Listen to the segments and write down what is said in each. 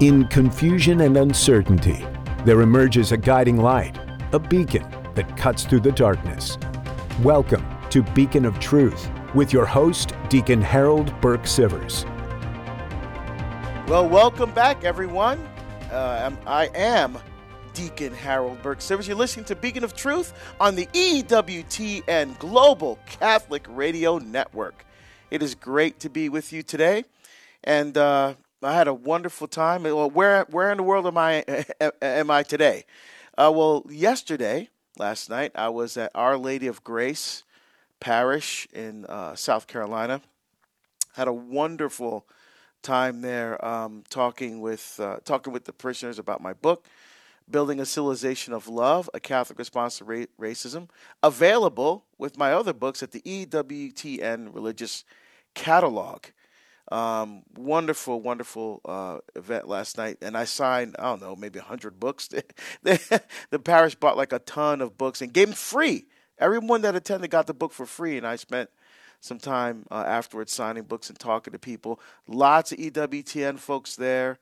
In confusion and uncertainty, there emerges a guiding light, a beacon that cuts through the darkness. Welcome to Beacon of Truth with your host, Deacon Harold Burke Sivers. Well, welcome back, everyone. Uh, I am Deacon Harold Burke Sivers. You're listening to Beacon of Truth on the EWTN Global Catholic Radio Network. It is great to be with you today. And uh, I had a wonderful time. Well, where where in the world am I am I today? Uh, well, yesterday, last night, I was at Our Lady of Grace Parish in uh, South Carolina. Had a wonderful time there, um, talking with uh, talking with the parishioners about my book, "Building a Civilization of Love: A Catholic Response to Ra- Racism," available with my other books at the EWTN Religious Catalog. Um, wonderful, wonderful uh, event last night, and I signed I don't know maybe hundred books. the parish bought like a ton of books and gave them free. Everyone that attended got the book for free, and I spent some time uh, afterwards signing books and talking to people. Lots of EWTN folks there.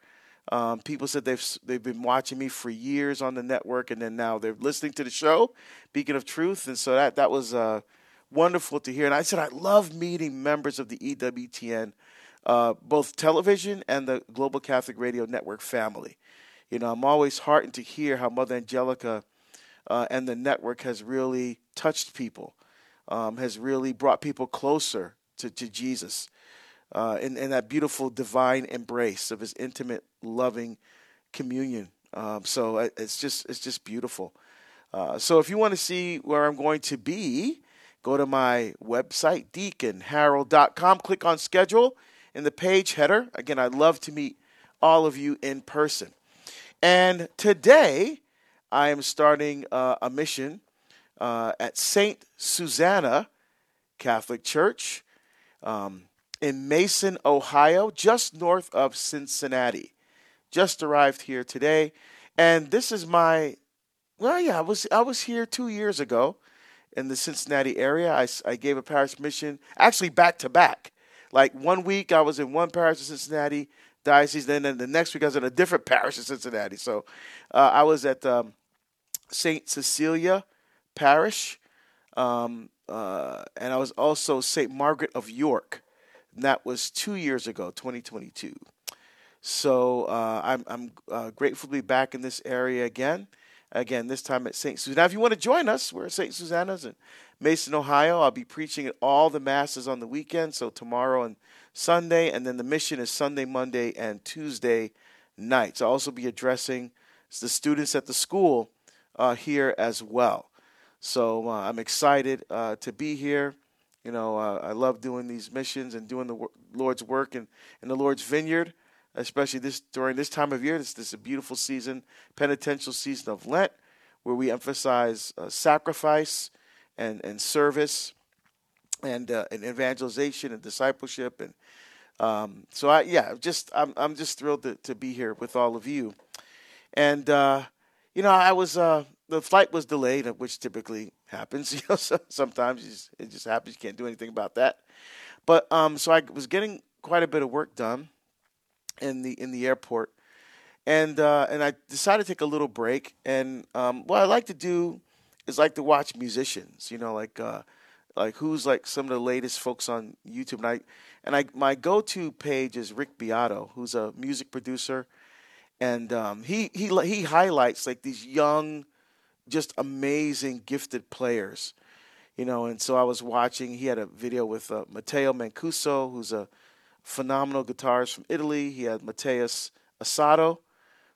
Um, people said they've they've been watching me for years on the network, and then now they're listening to the show, Beacon of Truth, and so that that was uh, wonderful to hear. And I said I love meeting members of the EWTN uh, both television and the Global Catholic Radio Network family. You know, I'm always heartened to hear how Mother Angelica uh, and the network has really touched people, um, has really brought people closer to, to Jesus uh, in, in that beautiful divine embrace of his intimate, loving communion. Um, so uh, it's just it's just beautiful. Uh, so if you want to see where I'm going to be, go to my website, deaconharold.com, click on schedule, in the page header. Again, I'd love to meet all of you in person. And today, I am starting uh, a mission uh, at St. Susanna Catholic Church um, in Mason, Ohio, just north of Cincinnati. Just arrived here today. And this is my, well, yeah, I was, I was here two years ago in the Cincinnati area. I, I gave a parish mission, actually back to back. Like one week I was in one parish in Cincinnati diocese, and then the next week I was in a different parish in Cincinnati. So uh, I was at um, Saint Cecilia Parish, um, uh, and I was also Saint Margaret of York. And that was two years ago, 2022. So uh, I'm, I'm uh, grateful to be back in this area again. Again, this time at St. Susanna. If you want to join us, we're at St. Susanna's in Mason, Ohio. I'll be preaching at all the masses on the weekend, so tomorrow and Sunday, and then the mission is Sunday, Monday, and Tuesday nights. I'll also be addressing the students at the school uh, here as well. So uh, I'm excited uh, to be here. You know, uh, I love doing these missions and doing the Lord's work and in the Lord's vineyard, especially this during this time of year. This, this is a beautiful season, penitential season of Lent, where we emphasize uh, sacrifice and, and service and, uh, and evangelization and discipleship and um, so I yeah just I'm I'm just thrilled to, to be here with all of you and uh, you know I was uh, the flight was delayed which typically happens you know so, sometimes it just, it just happens you can't do anything about that but um, so I was getting quite a bit of work done in the in the airport and uh, and I decided to take a little break and um, what I like to do is like to watch musicians. You know, like uh, like who's like some of the latest folks on YouTube. And I and I my go to page is Rick Beato, who's a music producer, and um, he he he highlights like these young, just amazing, gifted players. You know, and so I was watching. He had a video with uh, Matteo Mancuso, who's a phenomenal guitarist from Italy. He had Mateus Asato,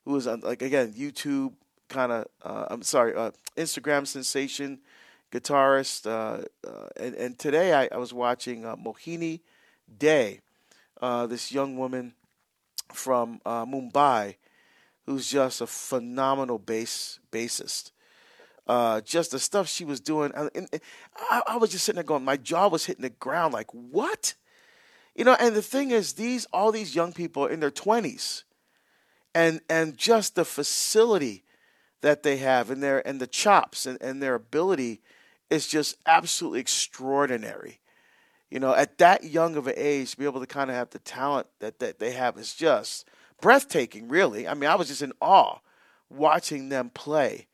who is like again YouTube kind of uh, I'm sorry, uh, Instagram sensation, guitarist. Uh, uh, and, and today I, I was watching uh, Mohini uh, this young woman from Mumbai, who's just a phenomenal bass bassist. just the stuff she was doing, and, and I, I was just sitting there going, my jaw was hitting the ground, like what? You know, and the thing is, these all these young people in their twenties, and and just the facility that they have and their and the chops and, and their ability is just absolutely extraordinary. You know, at that young of an age, to be able to kind of have the talent that, that they have is just breathtaking, really. I mean, I was just in awe watching them play.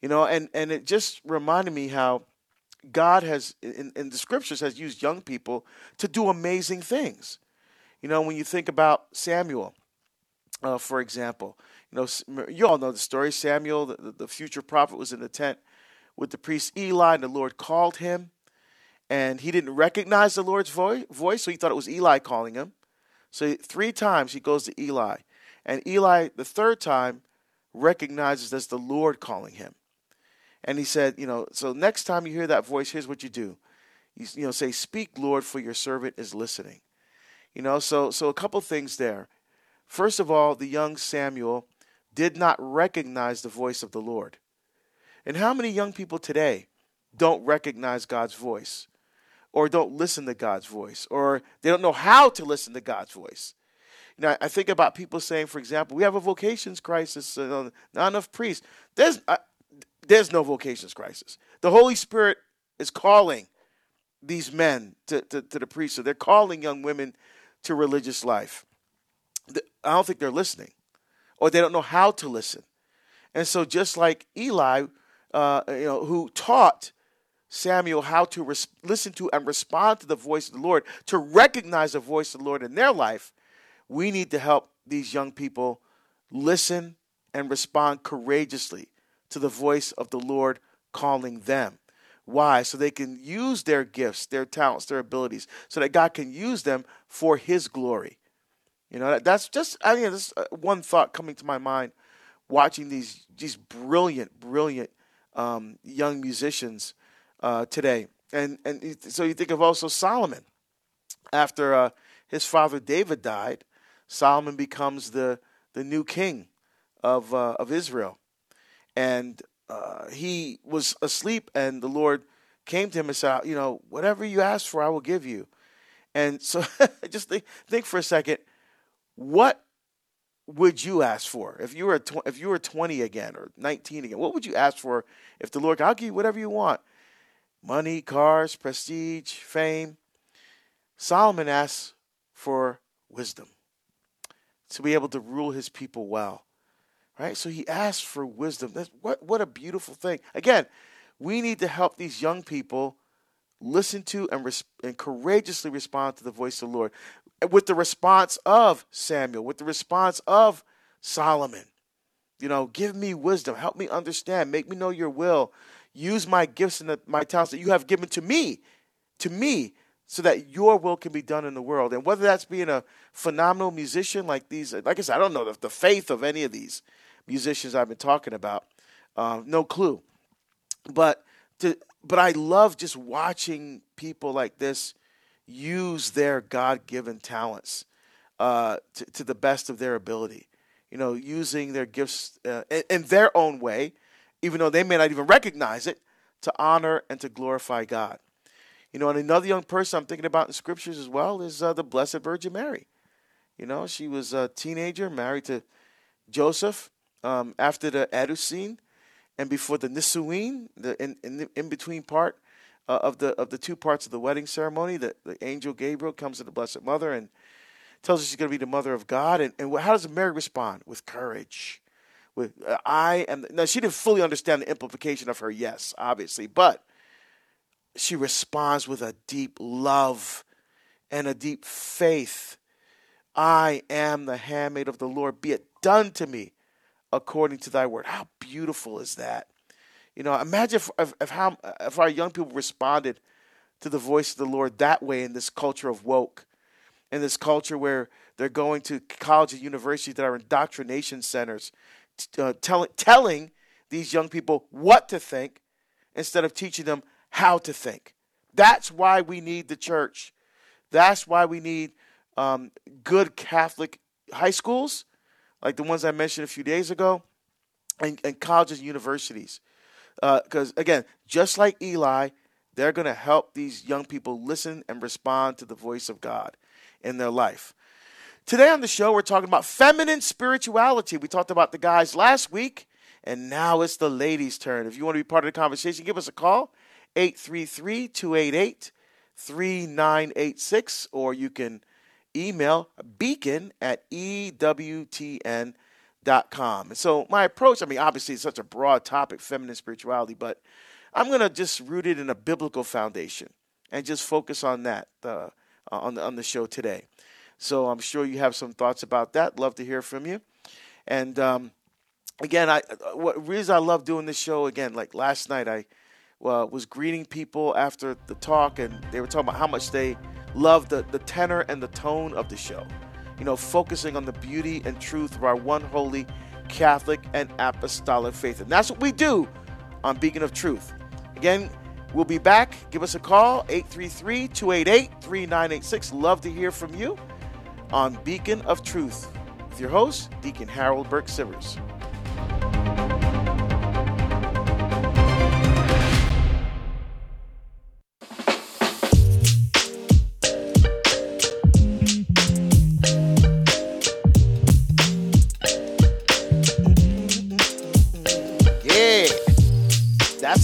You know, and, and it just reminded me how God has, in, in the scriptures, has used young people to do amazing things. You know, when you think about Samuel, uh, for example, you know, you all know the story. Samuel, the, the future prophet, was in the tent with the priest Eli, and the Lord called him. And he didn't recognize the Lord's voice, so he thought it was Eli calling him. So three times he goes to Eli. And Eli, the third time, recognizes that's the Lord calling him. And he said, you know, so next time you hear that voice, here's what you do. You, you know, say, Speak, Lord, for your servant is listening. You know, so so a couple things there. First of all, the young Samuel did not recognize the voice of the Lord. And how many young people today don't recognize God's voice or don't listen to God's voice or they don't know how to listen to God's voice? You know, I think about people saying, for example, we have a vocations crisis, uh, not enough priests. There's, there's no vocations crisis. The Holy Spirit is calling these men to, to, to the priesthood. They're calling young women to religious life. I don't think they're listening, or they don't know how to listen. And so, just like Eli, uh, you know, who taught Samuel how to res- listen to and respond to the voice of the Lord, to recognize the voice of the Lord in their life, we need to help these young people listen and respond courageously to the voice of the Lord calling them. Why? So they can use their gifts, their talents, their abilities, so that God can use them for His glory. You know, that's just I mean, this uh, one thought coming to my mind watching these these brilliant, brilliant um, young musicians uh, today, and and so you think of also Solomon after uh, his father David died, Solomon becomes the the new king of uh, of Israel, and uh, he was asleep, and the Lord came to him and said, "You know, whatever you ask for, I will give you." And so, just think, think for a second, what would you ask for if you were tw- if you were 20 again or 19 again? What would you ask for if the Lord, I'll give you whatever you want, money, cars, prestige, fame? Solomon asks for wisdom to be able to rule his people well right? So he asked for wisdom. That's, what, what a beautiful thing. Again, we need to help these young people listen to and, res- and courageously respond to the voice of the Lord with the response of Samuel, with the response of Solomon. You know, give me wisdom, help me understand, make me know your will, use my gifts and the, my talents that you have given to me, to me, so that your will can be done in the world. And whether that's being a phenomenal musician like these, like I said, I don't know the, the faith of any of these musicians I've been talking about. Uh, no clue. But to, but I love just watching people like this use their God given talents uh, to, to, the best of their ability. You know, using their gifts uh, in, in, their own way, even though they may not even recognize it, to honor and to glorify God. You know, and another young person I'm thinking about in scriptures as well is uh, the Blessed Virgin Mary. You know, she was a teenager, married to Joseph, um, after the Arusin and before the Nisuin, the in, in, in between part uh, of the of the two parts of the wedding ceremony, the, the angel Gabriel comes to the Blessed Mother and tells her she's going to be the mother of God. And, and how does Mary respond? With courage. With uh, I am. Now she didn't fully understand the implication of her yes, obviously, but she responds with a deep love and a deep faith. I am the handmaid of the Lord. Be it done to me according to thy word. How beautiful is that? You know, imagine if, if, if, how if our young people responded to the voice of the Lord that way in this culture of woke, in this culture where they're going to college and universities that are indoctrination centers, uh, telling telling these young people what to think instead of teaching them how to think. That's why we need the church. That's why we need um, good Catholic high schools like the ones I mentioned a few days ago, and, and colleges and universities. Because, uh, again, just like Eli, they're going to help these young people listen and respond to the voice of God in their life. Today on the show, we're talking about feminine spirituality. We talked about the guys last week, and now it's the ladies' turn. If you want to be part of the conversation, give us a call 833 288 3986, or you can email beacon at ewtn.com. And so my approach, I mean, obviously it's such a broad topic, feminine spirituality, but I'm going to just root it in a biblical foundation and just focus on that uh, on, the, on the show today. So I'm sure you have some thoughts about that. Love to hear from you. And um, again, I what reason I love doing this show again, like last night, I uh, was greeting people after the talk, and they were talking about how much they love the, the tenor and the tone of the show. You know, focusing on the beauty and truth of our one holy Catholic and apostolic faith. And that's what we do on Beacon of Truth. Again, we'll be back. Give us a call, 833 288 3986. Love to hear from you on Beacon of Truth with your host, Deacon Harold Burke Sivers.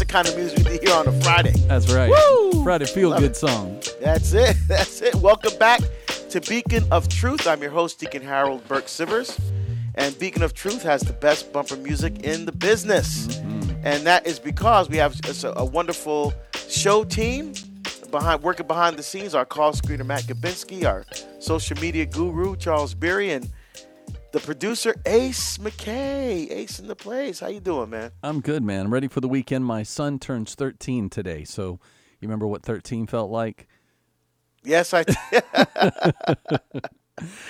Kind of music we hear on a Friday. That's right. Woo! Friday feel Love good it. song. That's it. That's it. Welcome back to Beacon of Truth. I'm your host, Deacon Harold Burke Sivers. And Beacon of Truth has the best bumper music in the business. Mm-hmm. And that is because we have a, a wonderful show team behind working behind the scenes. Our call screener Matt Gabinski, our social media guru Charles Berry, and the producer Ace McKay. Ace in the place. How you doing, man? I'm good, man. I'm ready for the weekend. My son turns 13 today, so you remember what 13 felt like? Yes, I.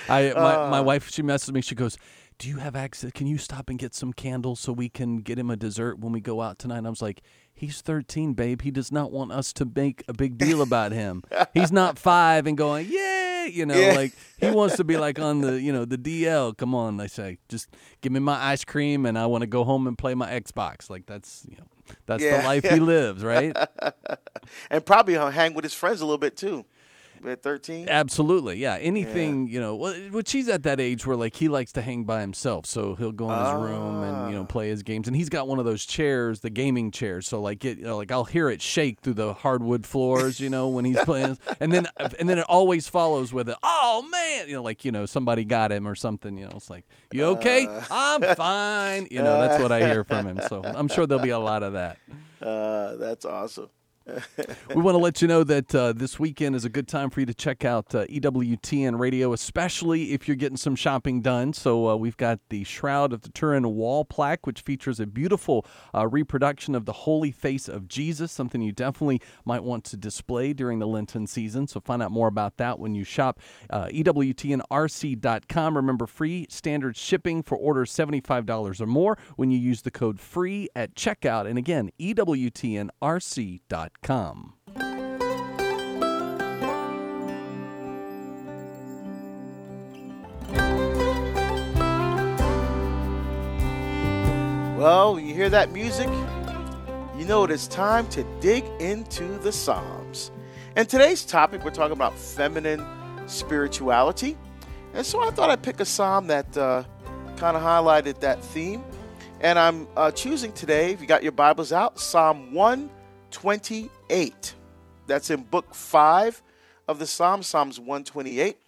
I my, uh, my wife she messaged me. She goes, "Do you have access? Can you stop and get some candles so we can get him a dessert when we go out tonight?" And I was like, He's 13, babe. He does not want us to make a big deal about him. He's not five and going, yeah, you know, yeah. like he wants to be like on the, you know, the DL. Come on, they say, just give me my ice cream and I want to go home and play my Xbox. Like that's, you know, that's yeah. the life he lives, right? and probably uh, hang with his friends a little bit too at 13 absolutely yeah. Anything yeah. you know well which he's at that age where like he likes to hang by himself so he'll go in his room and you know ah. play his games and he's got one of those chairs the gaming chairs so like it you know, like i'll hear it shake through the hardwood floors you know when he's playing and then and then it always follows with it oh man you know like you know somebody got him or something you know it's like you okay? Uh, i'm fine. You know that's what i hear from him so i'm sure there'll be a lot of that. Uh, that's awesome we want to let you know that uh, this weekend is a good time for you to check out uh, EWTN Radio, especially if you're getting some shopping done. So uh, we've got the Shroud of the Turin wall plaque, which features a beautiful uh, reproduction of the holy face of Jesus, something you definitely might want to display during the Lenten season. So find out more about that when you shop uh, EWTNRC.com. Remember, free standard shipping for orders $75 or more when you use the code FREE at checkout. And again, EWTNRC.com come. Well, you hear that music? You know it is time to dig into the Psalms. And today's topic, we're talking about feminine spirituality. And so I thought I'd pick a psalm that uh, kind of highlighted that theme. And I'm uh, choosing today, if you got your Bibles out, Psalm 1 28. That's in book five of the Psalms, Psalms 128.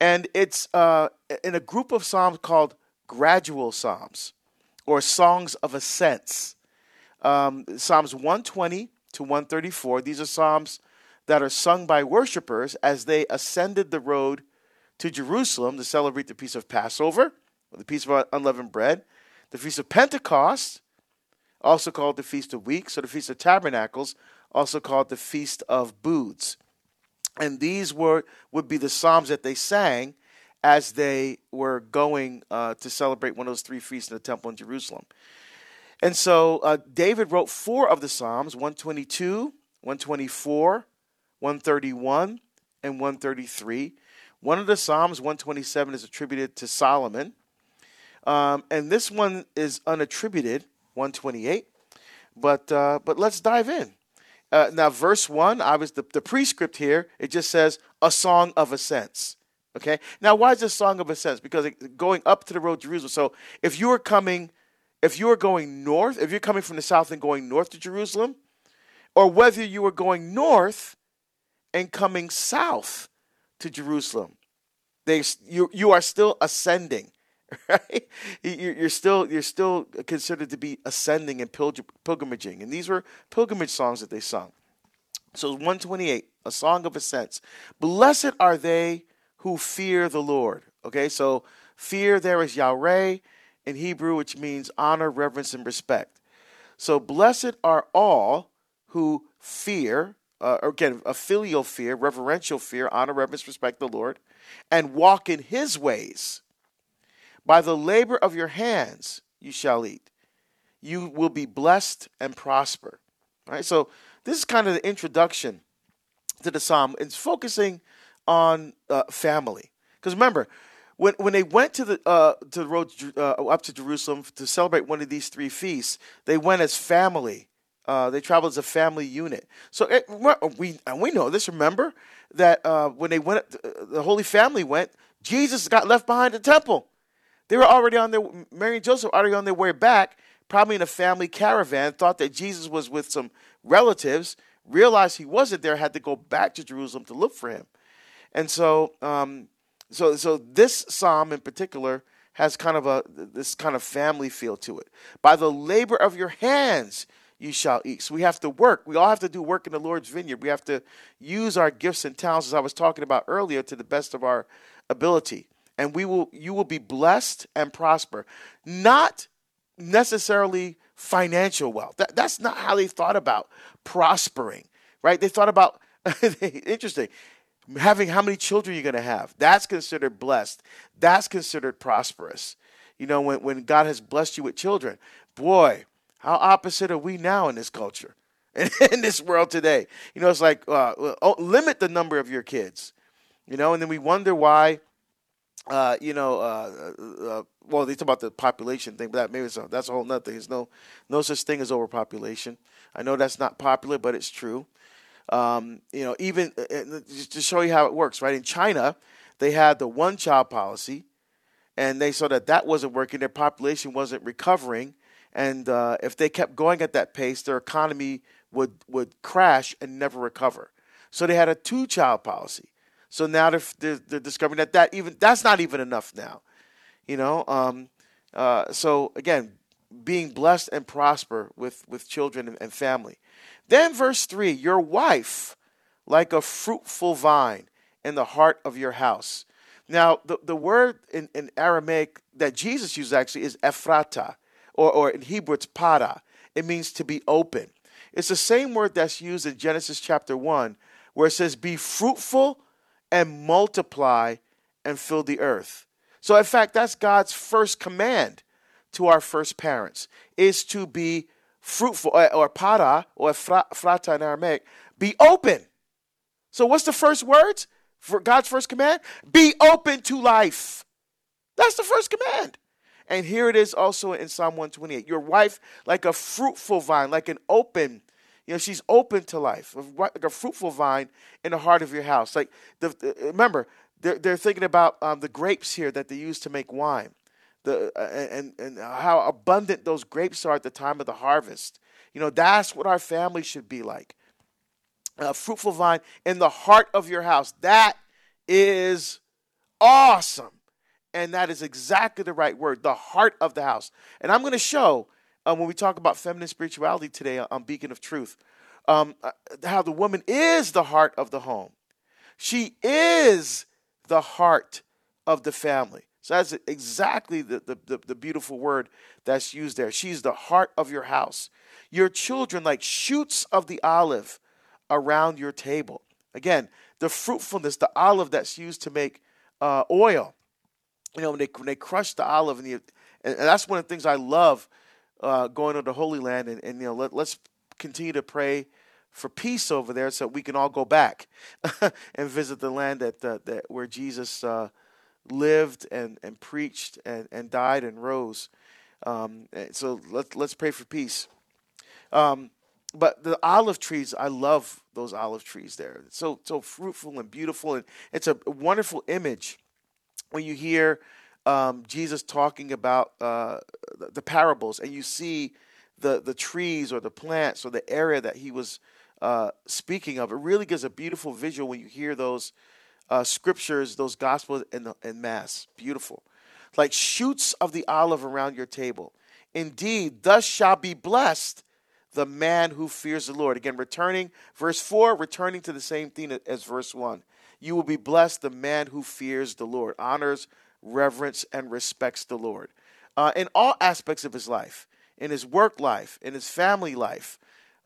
And it's uh, in a group of Psalms called gradual Psalms or songs of ascents. Um, Psalms 120 to 134, these are Psalms that are sung by worshipers as they ascended the road to Jerusalem to celebrate the Feast of Passover, or the Feast of Unleavened Bread, the Feast of Pentecost, also called the Feast of Weeks, or the Feast of Tabernacles, also called the Feast of Booths. And these were would be the psalms that they sang as they were going uh, to celebrate one of those three feasts in the temple in Jerusalem. And so uh, David wrote four of the psalms: 122, 124, 131, and 133. One of the psalms, 127, is attributed to Solomon. Um, and this one is unattributed 128. But uh, but let's dive in. Uh, now, verse one, I was the, the prescript here. It just says a song of ascents. Okay. Now, why is this song of ascents? Because it, going up to the road to Jerusalem. So, if you are coming, if you are going north, if you're coming from the south and going north to Jerusalem, or whether you are going north and coming south to Jerusalem, they you you are still ascending, right? You're still you're still considered to be ascending and pilgrimaging, and these were pilgrimage songs that they sung. So 128, a song of ascents. Blessed are they who fear the Lord. Okay, so fear there is Yahweh in Hebrew, which means honor, reverence, and respect. So blessed are all who fear, uh, again, a filial fear, reverential fear, honor, reverence, respect the Lord, and walk in his ways. By the labor of your hands you shall eat. You will be blessed and prosper. All right, so this is kind of the introduction to the psalm. It's focusing on uh, family. Because remember, when when they went to the uh, to the road uh, up to Jerusalem to celebrate one of these three feasts, they went as family. Uh, they traveled as a family unit. So it, we and we know this. Remember that uh, when they went, the Holy Family went. Jesus got left behind the temple. They were already on their Mary and Joseph already on their way back, probably in a family caravan. Thought that Jesus was with some relatives. Realized he wasn't there. Had to go back to Jerusalem to look for him. And so, um, so, so this psalm in particular has kind of a this kind of family feel to it. By the labor of your hands you shall eat. So we have to work. We all have to do work in the Lord's vineyard. We have to use our gifts and talents, as I was talking about earlier, to the best of our ability. And we will you will be blessed and prosper. Not necessarily financial wealth. That, that's not how they thought about prospering, right? They thought about interesting having how many children you're going to have. That's considered blessed. That's considered prosperous. You know, when, when God has blessed you with children, boy, how opposite are we now in this culture, in this world today? You know, it's like uh, oh, limit the number of your kids, you know, and then we wonder why. Uh, you know, uh, uh, uh well, they talk about the population thing, but that maybe a, that's a whole nother thing. There's no, no such thing as overpopulation. I know that's not popular, but it's true. Um, you know, even uh, to show you how it works, right? In China, they had the one child policy, and they saw that that wasn't working. Their population wasn't recovering, and if they kept going at that pace, their economy would would crash and never recover. So they had a two child policy. So now they're, they're, they're, discovering that that even that's not even enough now, you know. Um, uh, so again, being blessed and prosper with with children and, family. Then, verse 3 Your wife, like a fruitful vine in the heart of your house. Now, the, the word in, in Aramaic that Jesus used actually is Ephphatha, or, or in Hebrew it's para. It means to be open. It's the same word that's used in Genesis chapter 1, where it says, Be fruitful and multiply and fill the earth. So, in fact, that's God's first command to our first parents is to be fruitful, or, or para, or frata in Aramaic, be open. So, what's the first words for God's first command? Be open to life. That's the first command. And here it is also in Psalm 128. Your wife, like a fruitful vine, like an open, you know, she's open to life, like a fruitful vine in the heart of your house. Like, the, the remember, they're, they're thinking about um, the grapes here that they use to make wine the uh, and and how abundant those grapes are at the time of the harvest. You know, that's what our family should be like. A fruitful vine in the heart of your house. That is awesome. And that is exactly the right word, the heart of the house. And I'm going to show um, when we talk about feminine spirituality today on Beacon of Truth um, uh, how the woman is the heart of the home. She is the heart of the family. So that's exactly the, the, the, the, beautiful word that's used there. She's the heart of your house. Your children, like shoots of the olive around your table. Again, the fruitfulness, the olive that's used to make uh, oil. You know, when they, when they crush the olive, and, and that's one of the things I love uh, going to the Holy Land. And, and you know, let, let's continue to pray for peace over there so we can all go back and visit the land that, uh, that where Jesus uh, lived and, and preached and, and died and rose. Um, so let, let's pray for peace. Um, but the olive trees, I love those olive trees there. It's so so fruitful and beautiful, and it's a wonderful image when you hear um, Jesus talking about uh, the, parables, and you see the the trees or the plants or the area that he was uh, speaking of. It really gives a beautiful visual when you hear those uh, scriptures, those gospels and, the, and mass. Beautiful. Like shoots of the olive around your table. Indeed, thus shall be blessed the man who fears the Lord. Again, returning, verse 4, returning to the same thing as verse 1. You will be blessed, the man who fears the Lord, honors, reverence, and respects the Lord. Uh, in all aspects of his life, in his work life, in his family life,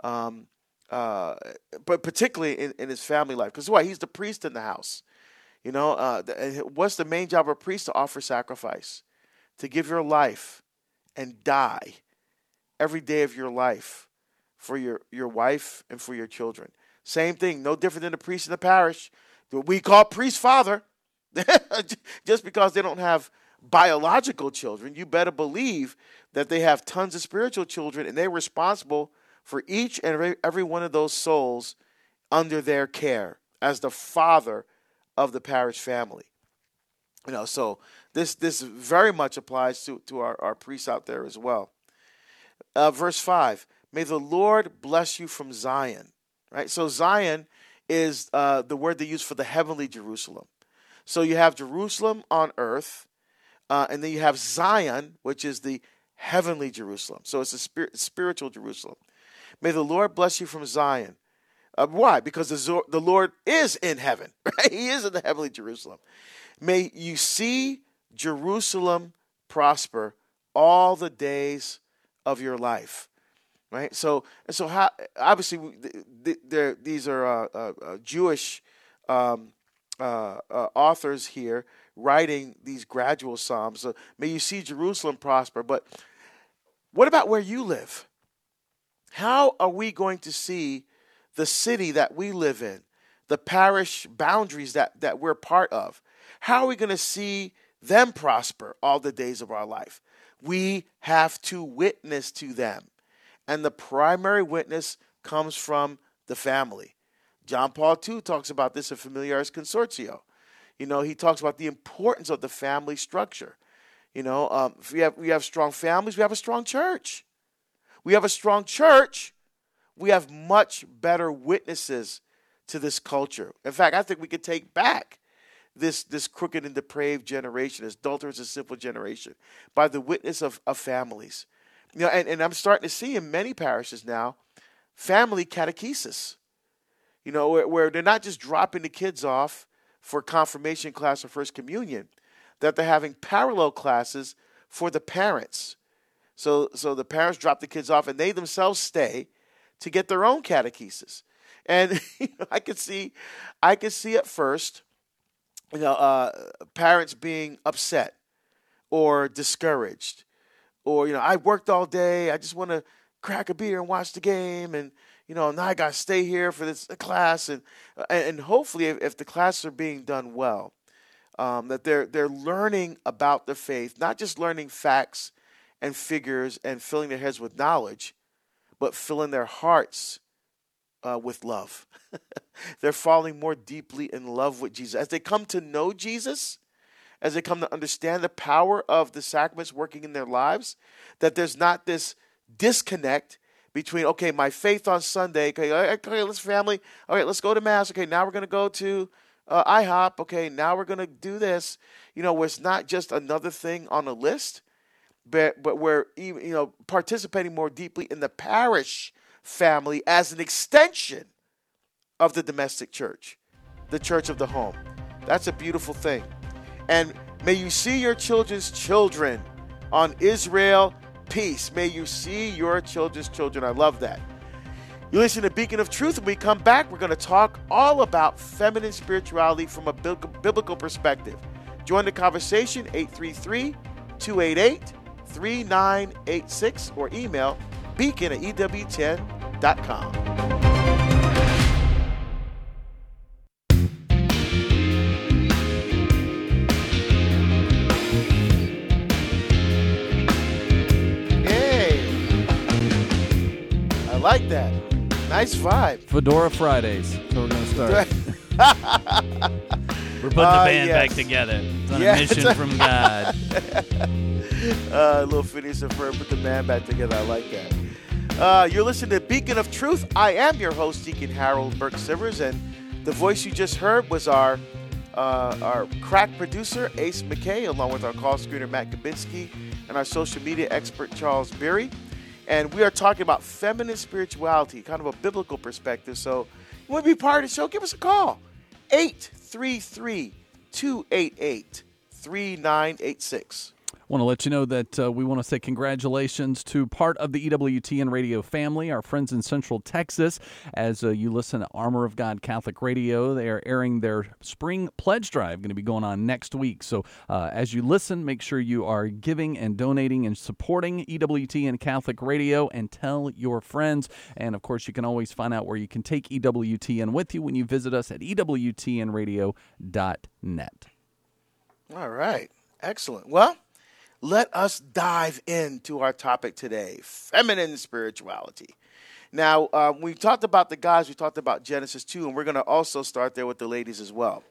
um, uh, but particularly in, in his family life. Because why? He's the priest in the house. You know, uh, what's the main job of a priest? To offer sacrifice, to give your life and die every day of your life for your, your wife and for your children. Same thing, no different than the priest in the parish. We call priest father. Just because they don't have biological children, you better believe that they have tons of spiritual children and they're responsible for each and every, one of those souls under their care as the father of the parish family. You know, so this this very much applies to, to our, our priests out there as well. Uh, verse 5 May the Lord bless you from Zion. Right? So Zion is uh, the word they use for the heavenly Jerusalem. So you have Jerusalem on earth, uh, and then you have Zion, which is the heavenly Jerusalem. So it's a spirit, spiritual Jerusalem. May the Lord bless you from Zion. Uh, why? Because the, the Lord is in heaven, right? He is in the heavenly Jerusalem. May you see Jerusalem prosper all the days of your life right? So, and so how, obviously, these are uh, uh, uh, Jewish um, uh, uh, authors here writing these gradual psalms. May you see Jerusalem prosper. But what about where you live? How are we going to see the city that we live in, the parish boundaries that, that we're part of? How are we going to see them prosper all the days of our life? We have to witness to them and the primary witness comes from the family. John Paul II talks about this in Familiaris Consortio. You know, he talks about the importance of the family structure. You know, um, if we have we have strong families, we have a strong church. We have a strong church. We have much better witnesses to this culture. In fact, I think we could take back this this crooked and depraved generation, this adulterous and sinful generation, by the witness of, of families. You know, and, and I'm starting to see in many parishes now family catechesis. You know, where, where they're not just dropping the kids off for confirmation class or first communion, that they're having parallel classes for the parents. So, so the parents drop the kids off and they themselves stay to get their own catechesis. And you know, I could see, I could see at first, you know, uh, parents being upset or discouraged or you know I worked all day. I just want to crack a beer and watch the game, and you know now I got to stay here for this class, and and hopefully if, if the classes are being done well, um, that they're they're learning about the faith, not just learning facts and figures and filling their heads with knowledge, but filling their hearts uh, with love. they're falling more deeply in love with Jesus as they come to know Jesus as they come to understand the power of the sacraments working in their lives, that there's not this disconnect between, okay, my faith on Sunday, okay, okay let's family, all right, let's go to Mass, okay, now we're to go to uh, IHOP, okay, now we're to do this. You know, where it's not just another thing on a list, but, but we're, you know, participating more deeply in the parish family as an extension of the domestic church, the church of the home. That's a beautiful thing. And may you see your children's children on Israel Peace. May you see your children's children. I love that. You listen to Beacon of Truth. When we come back, we're going to talk all about feminine spirituality from a biblical perspective. Join the conversation 833 288 3986 or email beacon at EWTN.com. like that. Nice vibe. Fedora Fridays. So we're gonna start. we're putting uh, the band yes. back together. It's on yeah, a mission from God. uh, little Phineas and Ferb put the band back together. I like that. Uh, you're listening to Beacon of Truth. I am your host, Deacon Harold Burke Sivers, and the voice you just heard was our uh, our crack producer, Ace McKay, along with our call screener, Matt Gabinski, and our social media expert, Charles Berry. And we are talking about feminine spirituality, kind of a biblical perspective. So, you want to be part of the show? Give us a call. 833 288 3986 want to let you know that uh, we want to say congratulations to part of the EWTN radio family, our friends in Central Texas. As uh, you listen to Armor of God Catholic Radio, they are airing their spring pledge drive, going to be going on next week. So uh, as you listen, make sure you are giving and donating and supporting EWTN Catholic Radio and tell your friends. And of course, you can always find out where you can take EWTN with you when you visit us at EWTNradio.net. All right. Excellent. Well, let us dive into our topic today feminine spirituality. Now, um, we talked about the guys, we talked about Genesis 2, and we're going to also start there with the ladies as well.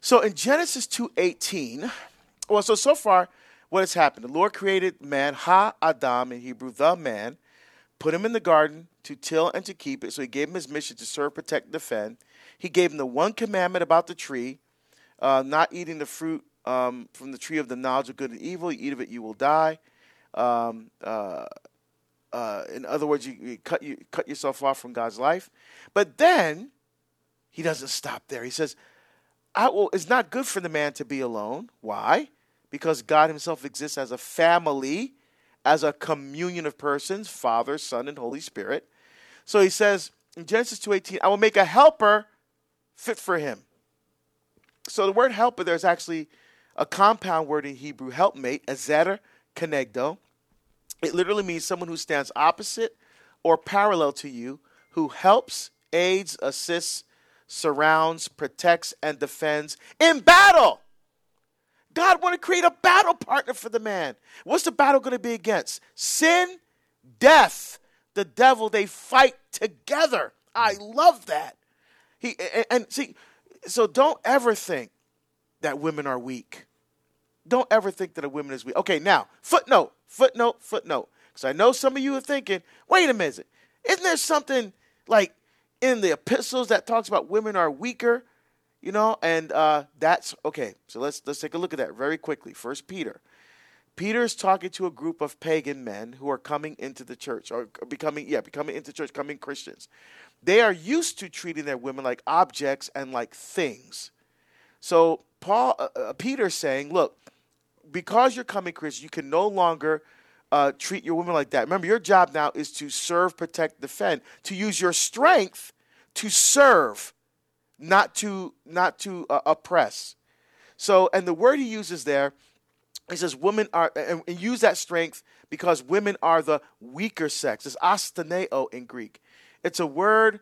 So in Genesis 2:18, well, so so far, what has happened? The Lord created man, Ha Adam in Hebrew, the man, put him in the garden to till and to keep it. So he gave him his mission to serve, protect, defend. He gave him the one commandment about the tree, uh, not eating the fruit um, from the tree of the knowledge of good and evil. You eat of it, you will die. Um, uh, uh, in other words, you, you, cut you cut yourself off from God's life. But then he doesn't stop there. He says, I will, "It's not good for the man to be alone." Why? Because God Himself exists as a family, as a communion of persons, Father, Son, and Holy Spirit. So He says in Genesis two eighteen, "I will make a helper fit for him." So the word helper there is actually a compound word in Hebrew, helpmate, ezer kenegdo. It literally means someone who stands opposite or parallel to you, who helps, aids, assists, surrounds, protects, and defends in battle. God want to create a battle partner for the man. What's the battle going to be against? Sin, death, the devil. They fight together. I love that. He and, and see, so don't ever think that women are weak. Don't ever think that a woman is weak. Okay, now, footnote, footnote, footnote. Because I know some of you are thinking, wait a minute, isn't there something like in the epistles that talks about women are weaker? You know, and uh, that's okay. So let's let's take a look at that very quickly. First Peter. Peter is talking to a group of pagan men who are coming into the church or becoming yeah becoming into church, coming Christians. They are used to treating their women like objects and like things. So Paul, uh, uh, Peter's saying, look, because you're coming Christian, you can no longer uh, treat your women like that. Remember, your job now is to serve, protect, defend, to use your strength to serve, not to not to uh, oppress. So, and the word he uses there, he says, women are, and, and use that strength because women are the weaker sex. It's astheneo in Greek. It's a word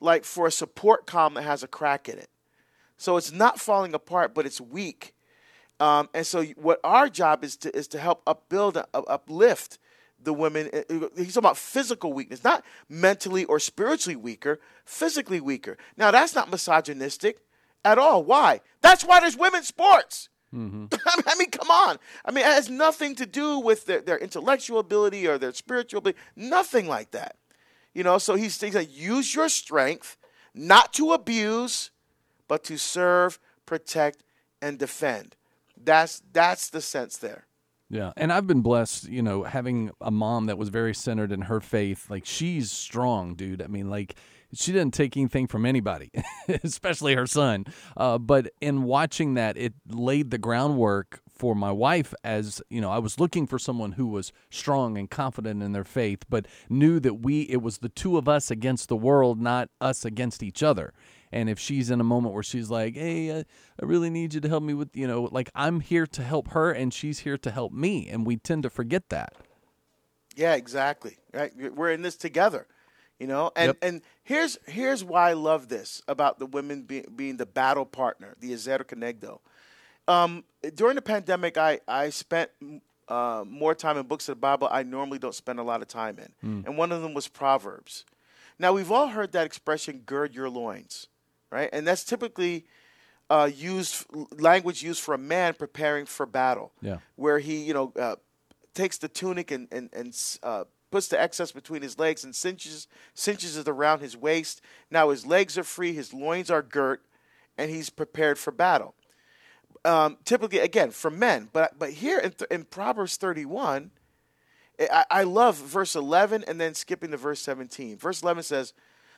like for a support column that has a crack in it. So it's not falling apart, but it's weak. Um, and so what our job is to is to help upbuild, uplift the women. Uh, uh, he's talking about physical weakness, not mentally or spiritually weaker, physically weaker. Now that's not misogynistic at all. Why? That's why there's women's sports. Mm-hmm. I mean, come on. I mean, it has nothing to do with their, their intellectual ability or their spiritual ability. Nothing like that. You know, so he's, he's like, use your strength not to abuse, but to serve, protect, and defend. That's that's the sense there. Yeah, and I've been blessed, you know, having a mom that was very centered in her faith. Like she's strong, dude. I mean, like she didn't take anything from anybody, especially her son. Uh, but in watching that, it laid the groundwork for my wife as you know i was looking for someone who was strong and confident in their faith but knew that we it was the two of us against the world not us against each other and if she's in a moment where she's like hey uh, i really need you to help me with you know like i'm here to help her and she's here to help me and we tend to forget that yeah exactly right we're in this together you know and yep. and here's here's why i love this about the women be, being the battle partner the ezer kenegdo um, during the pandemic, I I spent uh, more time in books of the Bible I normally don't spend a lot of time in, mm. and one of them was Proverbs. Now we've all heard that expression "gird your loins," right? And that's typically uh, used language used for a man preparing for battle. Yeah. Where he, you know, uh, takes the tunic and and and uh, puts the excess between his legs and cinches cinches it around his waist. Now his legs are free, his loins are girt, and he's prepared for battle. Um, typically, again, for men, but but here in, in Proverbs 31, I, I love verse 11 and then skipping to verse 17. Verse 11 says,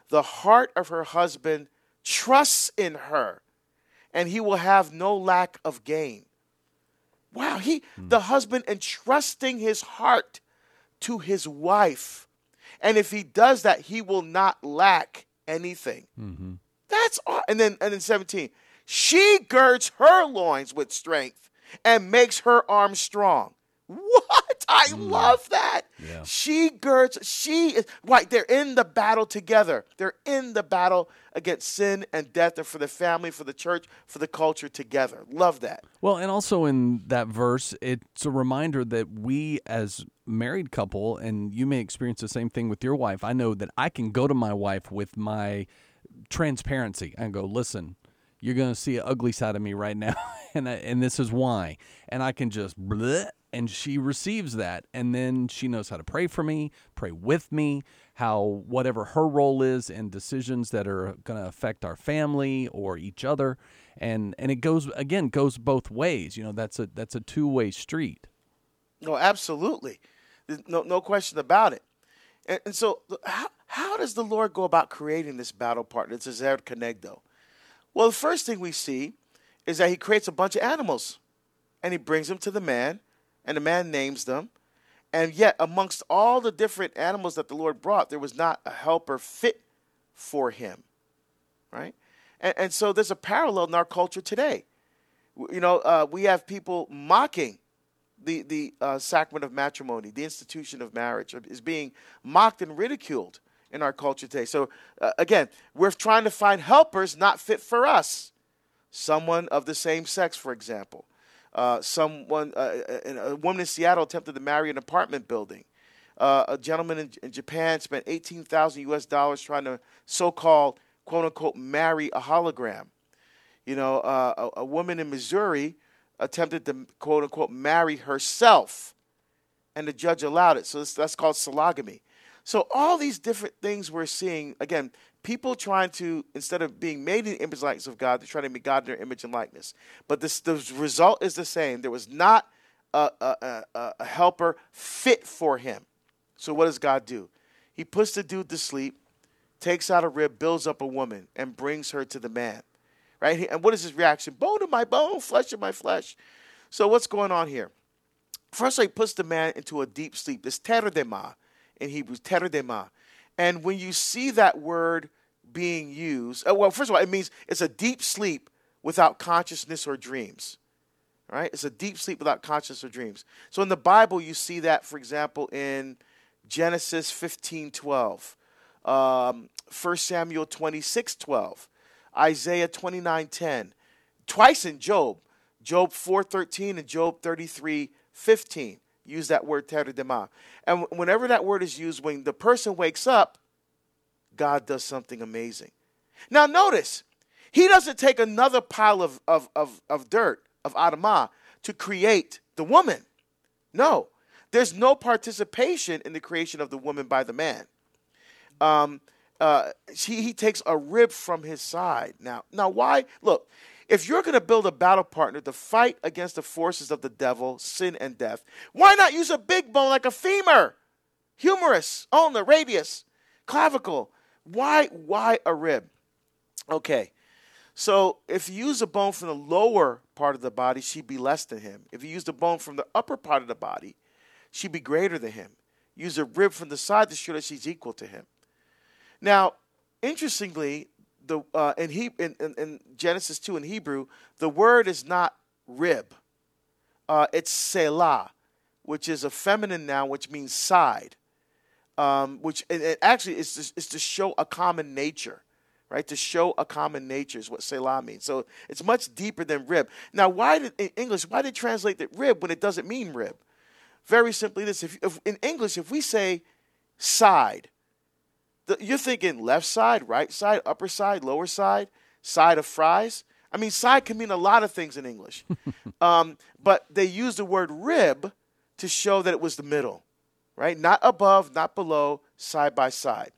"The heart of her husband trusts in her, and he will have no lack of gain." Wow, he hmm. the husband entrusting his heart to his wife. And if he does that, he will not lack anything. Mm-hmm. That's all. And then and then 17. She girds her loins with strength and makes her arms strong. What? I mm. love that. Yeah. She girds, she is right. They're in the battle together. They're in the battle against sin and death, and for the family, for the church, for the culture together. Love that. Well, and also in that verse, it's a reminder that we as married couple, and you may experience the same thing with your wife. I know that I can go to my wife with my transparency and go, listen, you're going to see an ugly side of me right now, and I, and this is why. And I can just bleh, and she receives that and then she knows how to pray for me pray with me how whatever her role is in decisions that are going to affect our family or each other. And and it goes again goes both ways you know that's a that's a two-way street. No absolutely. No no question about it. And, and so how, how does the lord go about creating this battle partner? This is Ezer Kenegdo? well the first thing we see is that he creates a bunch of animals and he brings them to the man and the man names them. And yet, amongst all the different animals that the Lord brought, there was not a helper fit for him. Right? And, and so there's a parallel in our culture today. You know, uh, we have people mocking the, the uh, sacrament of matrimony, the institution of marriage, is being mocked and ridiculed in our culture today. So, uh, again, we're trying to find helpers not fit for us. Someone of the same sex, for example. Uh, someone, uh, a woman in Seattle attempted to marry an apartment building. Uh, a gentleman in, in, Japan spent 18,000 US dollars trying to so-called quote unquote marry a hologram. You know, uh, a, a, woman in Missouri attempted to quote unquote marry herself, and the judge allowed it. So that's called sologamy. So all these different things we're seeing again people trying to instead of being made in the image and likeness of God, they're trying to make God in their image and likeness. But this, the result is the same. There was not a, a, a, a helper fit for him. So what does God do? He puts the dude to sleep, takes out a rib, builds up a woman, and brings her to the man. Right? And what is his reaction? Bone of my bone, flesh of my flesh. So what's going on here? First, he puts the man into a deep sleep. This teredema in Hebrew, teredema. And when you see that word being used, uh, well, first of all, it means it's a deep sleep without consciousness or dreams. Right? It's a deep sleep without consciousness or dreams. So in the Bible, you see that, for example, in Genesis 15 12, um, 1 Samuel 26 12, Isaiah 29 10, twice in Job, Job 4 13 and Job 33 15 use that word teredema. And whenever that word is used, when the person wakes up, God does something amazing. Now, notice, he doesn't take another pile of, of, of, of dirt, of Adamah, to create the woman. No, there's no participation in the creation of the woman by the man. Um, uh, he, he takes a rib from his side. Now, now, why? Look, if you're going to build a battle partner to fight against the forces of the devil, sin, and death, why not use a big bone like a femur, humerus, ulna, radius, clavicle? Why, why a rib? Okay, so if you use a bone from the lower part of the body, she'd be less than him. If you use a bone from the upper part of the body, she'd be greater than him. Use a rib from the side to show that she's equal to him. Now, interestingly, the uh, in, he, in, in, in, Genesis 2 in Hebrew, the word is not rib. Uh, it's tsela, which is a feminine noun, which means side. Um, which and actually is to, is to show a common nature, right? To show a common nature is what tsela means. So it's much deeper than rib. Now, why did in English why did it translate that rib when it doesn't mean rib? Very simply, this: if, if in English, if we say side, the, you're thinking left side, right side, upper side, lower side, side of fries. I mean, side can mean a lot of things in English. um, but they use the word rib to show that it was the middle, right? Not above, not below, side by side.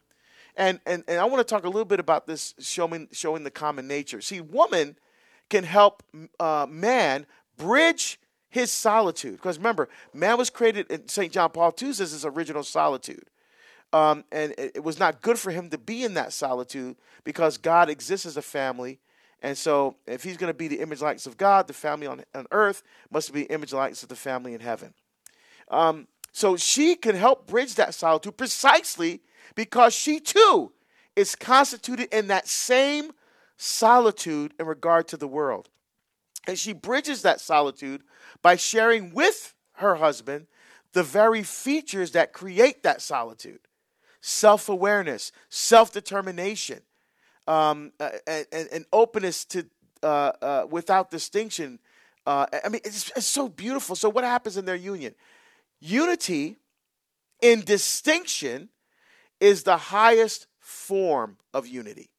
And, and, and I want to talk a little bit about this showing, showing the common nature. See, woman can help uh, man bridge his solitude. Because remember, man was created, in St. John Paul II says his original solitude. Um, and it, it was not good for him to be in that solitude because God exists as a family. And so, if he's going to be the image likeness of God, the family on, on earth must be image likeness of the family in heaven. Um, so, she can help bridge that solitude precisely because she too is constituted in that same solitude in regard to the world. And she bridges that solitude by sharing with her husband the very features that create that solitude self awareness, self determination, um, and, and, openness to uh, uh, without distinction. Uh, I mean, it's, it's so beautiful. So, what happens in their union? Unity in distinction is the highest form of unity.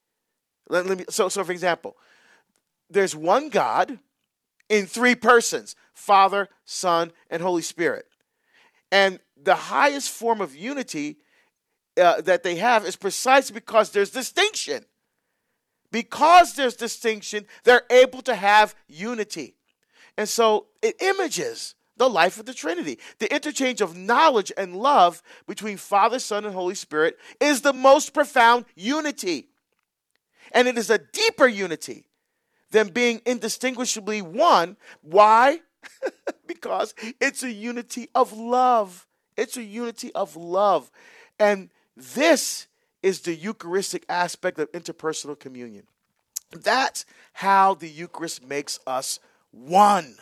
Let, let me, so, so, for example, there's one God in three persons Father, Son, and Holy Spirit. And the highest form of unity uh, that they have is precisely because there's distinction. Because there's distinction, they're able to have unity. And so it images the life of the Trinity. The interchange of knowledge and love between Father, Son, and Holy Spirit is the most profound unity. And it is a deeper unity than being indistinguishably one. Why? because it's a unity of love. It's a unity of love. And this is the Eucharistic aspect of interpersonal communion. That's how the Eucharist makes us one.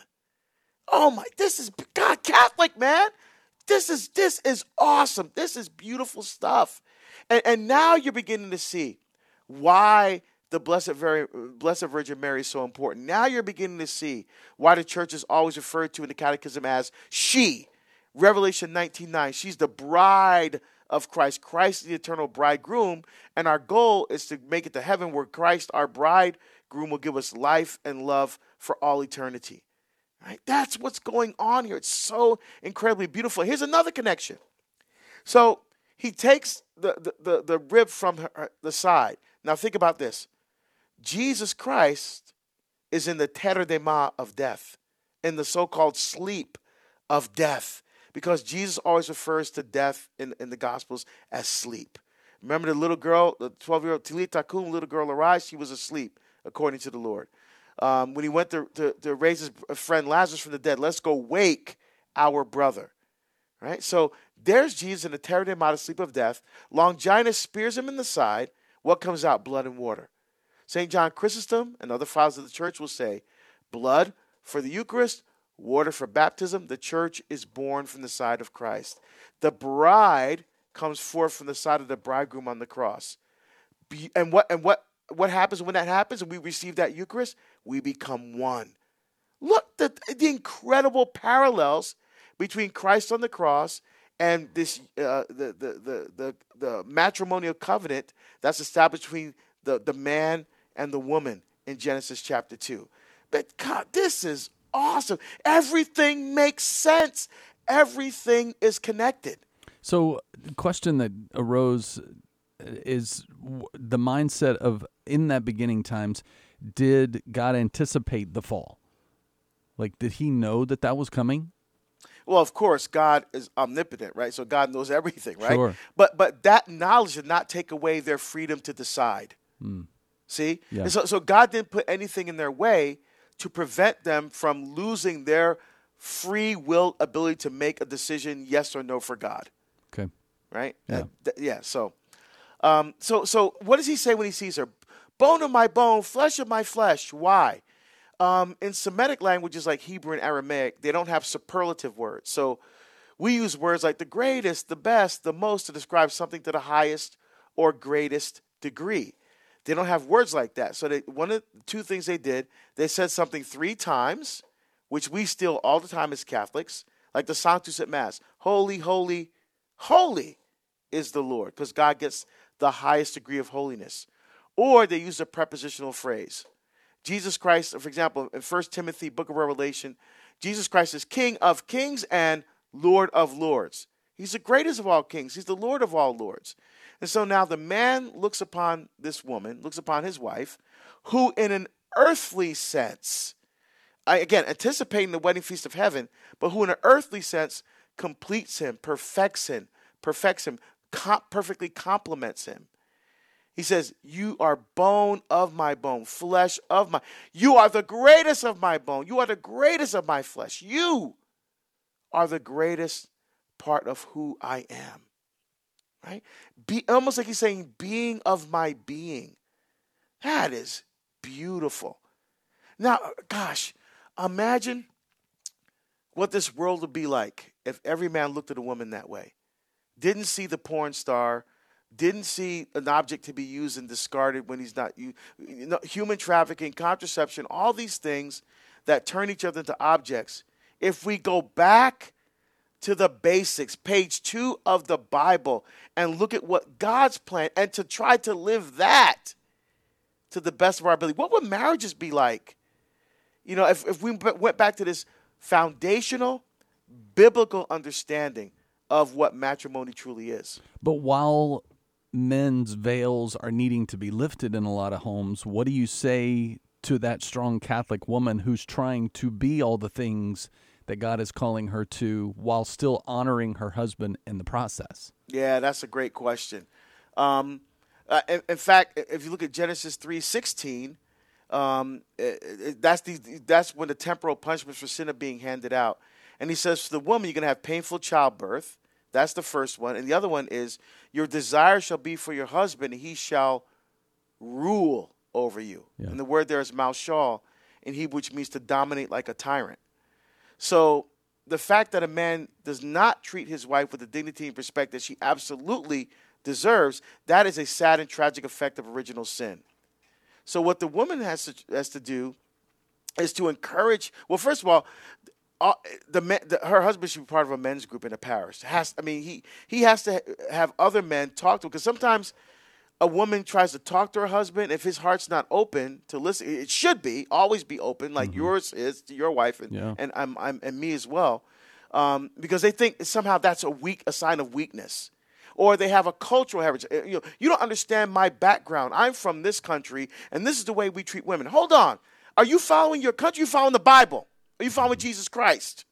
Oh my, this is God Catholic, man. This is this is awesome. This is beautiful stuff. And, and now you're beginning to see why the Blessed, Very, Blessed Virgin Mary is so important. Now you're beginning to see why the church is always referred to in the Catechism as she. Revelation 19:9. She's the bride of Christ. Christ, the eternal bridegroom, and our goal is to make it to heaven where Christ, our bridegroom, will give us life and love for all eternity. Right? That's what's going on here. It's so incredibly beautiful. Here's another connection. So he takes the, the, the, the rib from her, the side. Now think about this. Jesus Christ is in the terdema of death, in the so-called sleep of death because Jesus always refers to death in, in the Gospels as sleep. Remember the little girl, the 12 year old Talitha Kum, little girl arise, she was asleep, according to the Lord. Um, when he went to, to, to raise his friend Lazarus from the dead, let's go wake our brother. Right? So there's Jesus in the terror out of sleep of death. Longinus spears him in the side. What comes out? Blood and water. St. John Chrysostom and other fathers of the church will say, blood for the Eucharist, water for baptism, the church is born from the side of Christ. The bride comes forth from the side of the bridegroom on the cross. And what and what what happens when that happens and we receive that Eucharist? We become one. Look the the incredible parallels between Christ on the cross and this uh, the, the, the the matrimonial covenant that's established between the, the man and the woman in Genesis chapter 2. But God, this is awesome. Everything makes sense. Everything is connected. So, the question that arose is the mindset of in that beginning times, did God anticipate the fall? Like, did he know that that was coming? Well, of course, God is omnipotent, right? So God knows everything, right? Sure. But but that knowledge did not take away their freedom to decide. Mm. See? Yeah. so, so God didn't put anything in their way to prevent them from losing their free will ability to make a decision yes or no for God. Okay. Right? Yeah. Uh, th- yeah. So, um, so, so what does he say when he sees her? Bone of my bone, flesh of my flesh. Why? Um, in Semitic languages like Hebrew and Aramaic, they don't have superlative words. So we use words like the greatest, the best, the most to describe something to the highest or greatest degree. They don't have words like that. So they, one of the two things they did, they said something three times, which we steal all the time as Catholics, like the Sanctus at Mass. Holy, holy, holy is the Lord, because God gets the highest degree of holiness. Or they use a prepositional phrase. Jesus Christ, for example, in 1 Timothy, book of Revelation, Jesus Christ is King of kings and Lord of lords. He's the greatest of all kings. He's the Lord of all lords. And so now the man looks upon this woman, looks upon his wife, who in an earthly sense, again, anticipating the wedding feast of heaven, but who in an earthly sense completes him, perfects him, perfects him, perfectly complements him. He says, You are bone of my bone, flesh of my. You are the greatest of my bone. You are the greatest of my flesh. You are the greatest part of who I am. Right? Be almost like he's saying, being of my being. That is beautiful. Now, gosh, imagine what this world would be like if every man looked at a woman that way. Didn't see the porn star, didn't see an object to be used and discarded when he's not you know, human trafficking, contraception, all these things that turn each other into objects. If we go back to the basics, page two of the Bible, and look at what God's plan and to try to live that to the best of our ability. What would marriages be like? You know, if, if we went back to this foundational biblical understanding of what matrimony truly is. But while men's veils are needing to be lifted in a lot of homes, what do you say to that strong Catholic woman who's trying to be all the things that God is calling her to while still honoring her husband in the process? Yeah, that's a great question. Um, uh, in, in, fact, if you look at Genesis three sixteen, um, it, it, that's the that's when the temporal punishments for sin are being handed out. And he says, to the woman, you're going to have painful childbirth. That's the first one. And the other one is, your desire shall be for your husband, and he shall rule over you. Yeah. And the word there is mashal in Hebrew, which means to dominate like a tyrant. So the fact that a man does not treat his wife with the dignity and respect that she absolutely deserves, that is a sad and tragic effect of original sin. So what the woman has to, has to do is to encourage. Well, first of all, uh, the, the, her husband should be part of a men's group in a parish. Has I mean he he has to have other men talk to because sometimes a woman tries to talk to her husband, if his heart's not open to listen, it should be always be open, like mm-hmm. yours is to your wife and yeah. and I'm, I'm and me as well, um, because they think somehow that's a weak a sign of weakness, or they have a cultural heritage. Uh, you know, you don't understand my background. I'm from this country, and this is the way we treat women. Hold on, are you following your country? You following the Bible? Are you following Jesus Christ?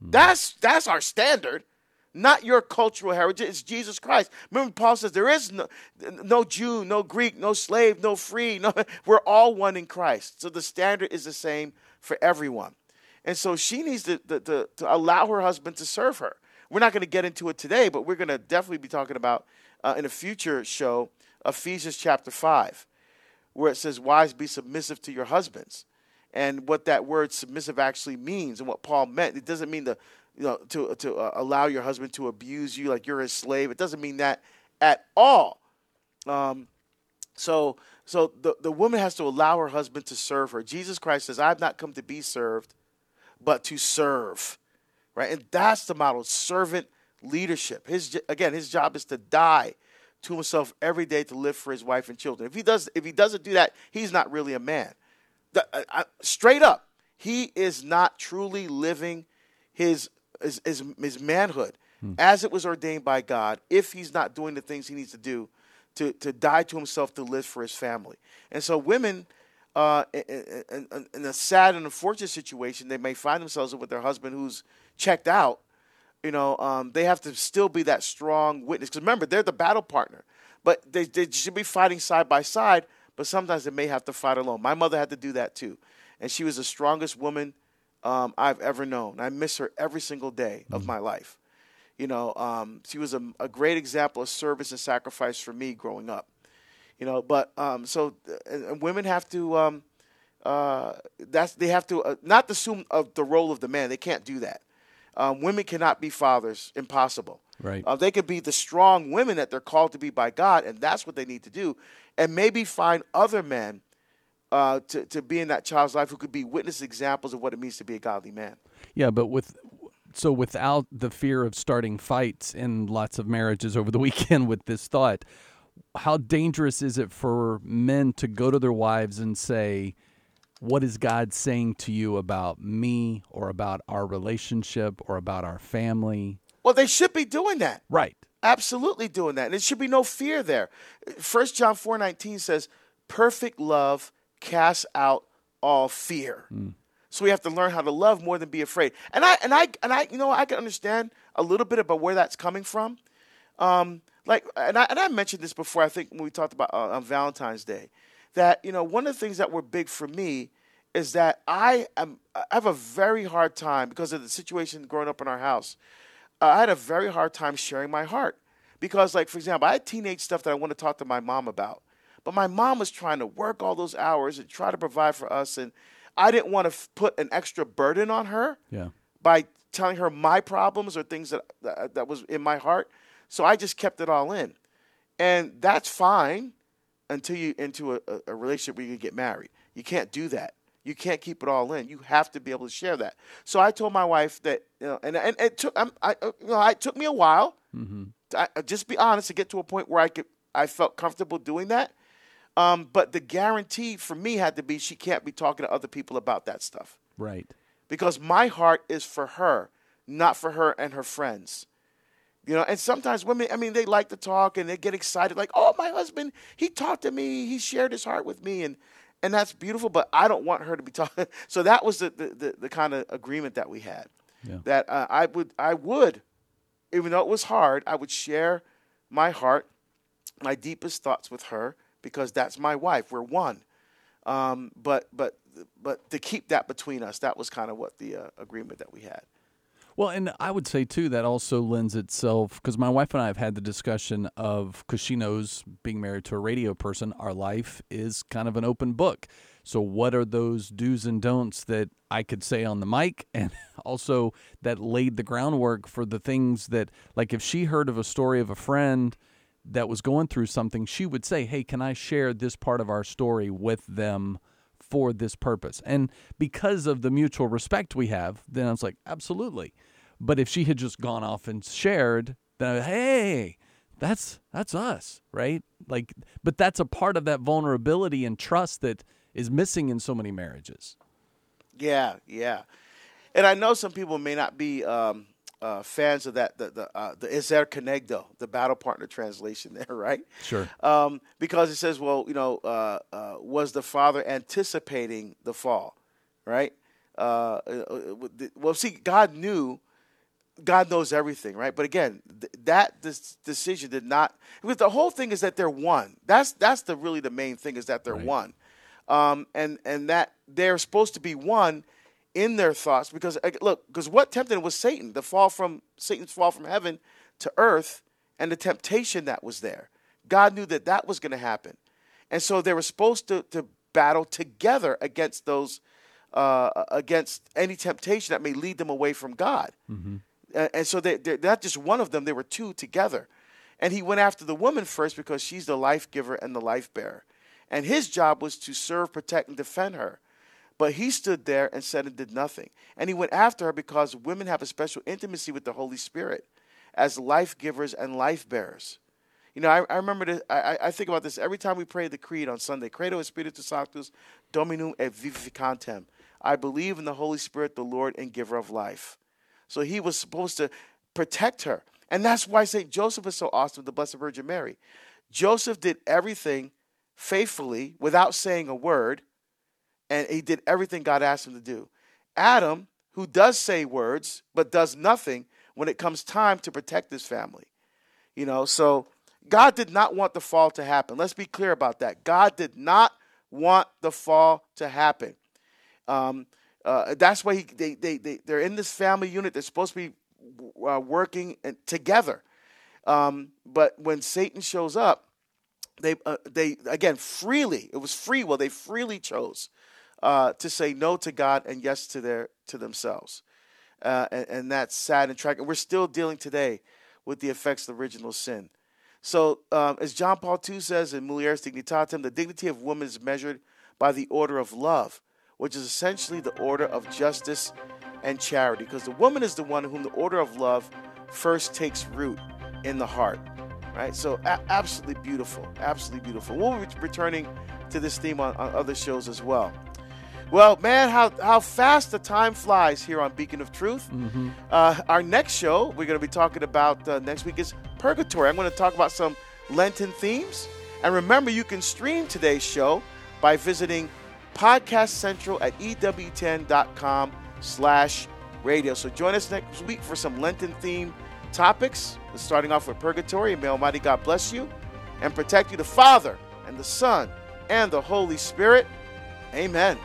That's that's our standard not your cultural heritage. It's Jesus Christ. Remember, Paul says there is no, no Jew, no Greek, no slave, no free. No, we're all one in Christ. So the standard is the same for everyone. And so she needs to, to, to, to allow her husband to serve her. We're not going to get into it today, but we're going to definitely be talking about uh, in a future show Ephesians chapter 5, where it says, Wives, be submissive to your husbands. And what that word submissive actually means and what Paul meant. It doesn't mean the you know, to to uh, allow your husband to abuse you like you're his slave. It doesn't mean that at all. Um, so so the the woman has to allow her husband to serve her. Jesus Christ says, "I've not come to be served, but to serve." Right, and that's the model: servant leadership. His again, his job is to die to himself every day to live for his wife and children. If he does, if he doesn't do that, he's not really a man. The, uh, uh, straight up, he is not truly living his his, his, his manhood hmm. as it was ordained by God if he's not doing the things he needs to do to, to die to himself to live for his family. And so women, uh, in, in, in, a sad and unfortunate situation, they may find themselves with their husband who's checked out. You know, um, they have to still be that strong witness. Because remember, they're the battle partner. But they, they should be fighting side by side, but sometimes they may have to fight alone. My mother had to do that too. And she was the strongest woman um, I've ever known. I miss her every single day of mm-hmm. my life. You know, um, she was a, a, great example of service and sacrifice for me growing up. You know, but um, so and women have to. Um, uh, that's they have to uh, not assume of the role of the man. They can't do that. Um, women cannot be fathers. Impossible. Right. Uh, they could be the strong women that they're called to be by God, and that's what they need to do. And maybe find other men uh, to, to be in that child's life who could be witness examples of what it means to be a godly man. Yeah, but with so without the fear of starting fights in lots of marriages over the weekend with this thought, how dangerous is it for men to go to their wives and say, What is God saying to you about me or about our relationship or about our family? Well, they should be doing that. Right. Absolutely doing that. And there should be no fear there. First John 4 19 says, Perfect love casts out all fear. Mm. So we have to learn how to love more than be afraid. And I and I and I you know I can understand a little bit about where that's coming from. Um, like and I and I mentioned this before. I think when we talked about uh, on Valentine's Day, that you know one of the things that were big for me is that I am I have a very hard time because of the situation growing up in our house. Uh, I had a very hard time sharing my heart because, like for example, I had teenage stuff that I want to talk to my mom about, but my mom was trying to work all those hours and try to provide for us, and I didn't want to f- put an extra burden on her. Yeah. By telling her my problems or things that, that that was in my heart, so I just kept it all in, and that's fine until you into a, a relationship where you get married. You can't do that. You can't keep it all in. You have to be able to share that. So I told my wife that, you know, and, and it took, I'm, I, you know, it took me a while. Mm-hmm. To, I, just be honest to get to a point where I could, I felt comfortable doing that. Um, but the guarantee for me had to be she can't be talking to other people about that stuff. Right. Because my heart is for her, not for her and her friends. You know, and sometimes women, I mean, they like to talk and they get excited, like, oh, my husband, he talked to me, he shared his heart with me. And and that's beautiful. But I don't want her to be talking. So that was the the, the, the kind of agreement that we had. Yeah. That uh, I would I would, even though it was hard, I would share my heart, my deepest thoughts with her because that's my wife. We're one. Um, but but but to keep that between us, that was kind of what the uh, agreement that we had. Well, and I would say too that also lends itself because my wife and I have had the discussion of because she knows being married to a radio person, our life is kind of an open book. So, what are those do's and don'ts that I could say on the mic, and also that laid the groundwork for the things that, like, if she heard of a story of a friend that was going through something, she would say, Hey, can I share this part of our story with them? for this purpose. And because of the mutual respect we have, then I was like, absolutely. But if she had just gone off and shared, then hey, that's that's us, right? Like, but that's a part of that vulnerability and trust that is missing in so many marriages. Yeah, yeah, and I know some people may not be um, uh, fans of that. The the, uh, the Ezer Kenegdo, the battle partner translation there, right? Sure. Um, because it says, well, you know, uh, uh was the father anticipating the fall, right? Uh, uh, well, see, God knew God knows everything, right? But again, th- that this decision did not. Because the whole thing is that they're one. That's that's the really the main thing is that they're right. one, um, and and that they're supposed to be one in their thoughts. Because look, because what tempted was Satan, the fall from Satan's fall from heaven to earth, and the temptation that was there. God knew that that was going to happen, and so they were supposed to to battle together against those. Uh, against any temptation that may lead them away from God. Mm-hmm and so they, they're not just one of them; they were two together. And he went after the woman first because she's the life giver and the life bearer, and his job was to serve, protect, and defend her. But he stood there and said and did nothing. And he went after her because women have a special intimacy with the Holy Spirit as life givers and life bearers. You know, I, I remember this, I, I think about this every time we pray the creed on Sunday. Credo Spiritus Sanctus Dominum et Vivificantem. I believe in the Holy Spirit, the Lord and giver of life. So he was supposed to protect her. And that's why St. Joseph is so awesome, the Blessed Virgin Mary. Joseph did everything faithfully without saying a word, and he did everything God asked him to do. Adam, who does say words but does nothing when it comes time to protect his family. You know, so God did not want the fall to happen. Let's be clear about that. God did not want the fall to happen. Um, uh, that's why he, they, they, they, they're in this family unit. They're supposed to be uh, working together. Um, but when Satan shows up, they, uh, they again, freely, it was free will, they freely chose uh, to say no to God and yes to, their, to themselves. Uh, and, and, that's sad and tragic. We're still dealing today with the effects of original sin. So, um, as John Paul II says in Mulieris Dignitatem, the dignity of woman is measured by the order of love which is essentially the order of justice and charity, because the woman is the one whom the order of love first takes root in the heart. Right? So, a- absolutely beautiful. Absolutely beautiful. We'll be returning to this theme on, on other shows as well. Well, man, how, how fast the time flies here on Beacon of Truth. Mm-hmm. Uh, our next show, we're going to be talking about uh, next week is Purgatory. I'm going to talk about some Lenten themes. And remember, you can stream today's show by visiting Podcast Central at EWTN.com slash radio. So join us next week for some Lenten theme topics. We're Starting off with Purgatory. May Almighty God bless you and protect you, the Father and the Son and the Holy Spirit. Amen.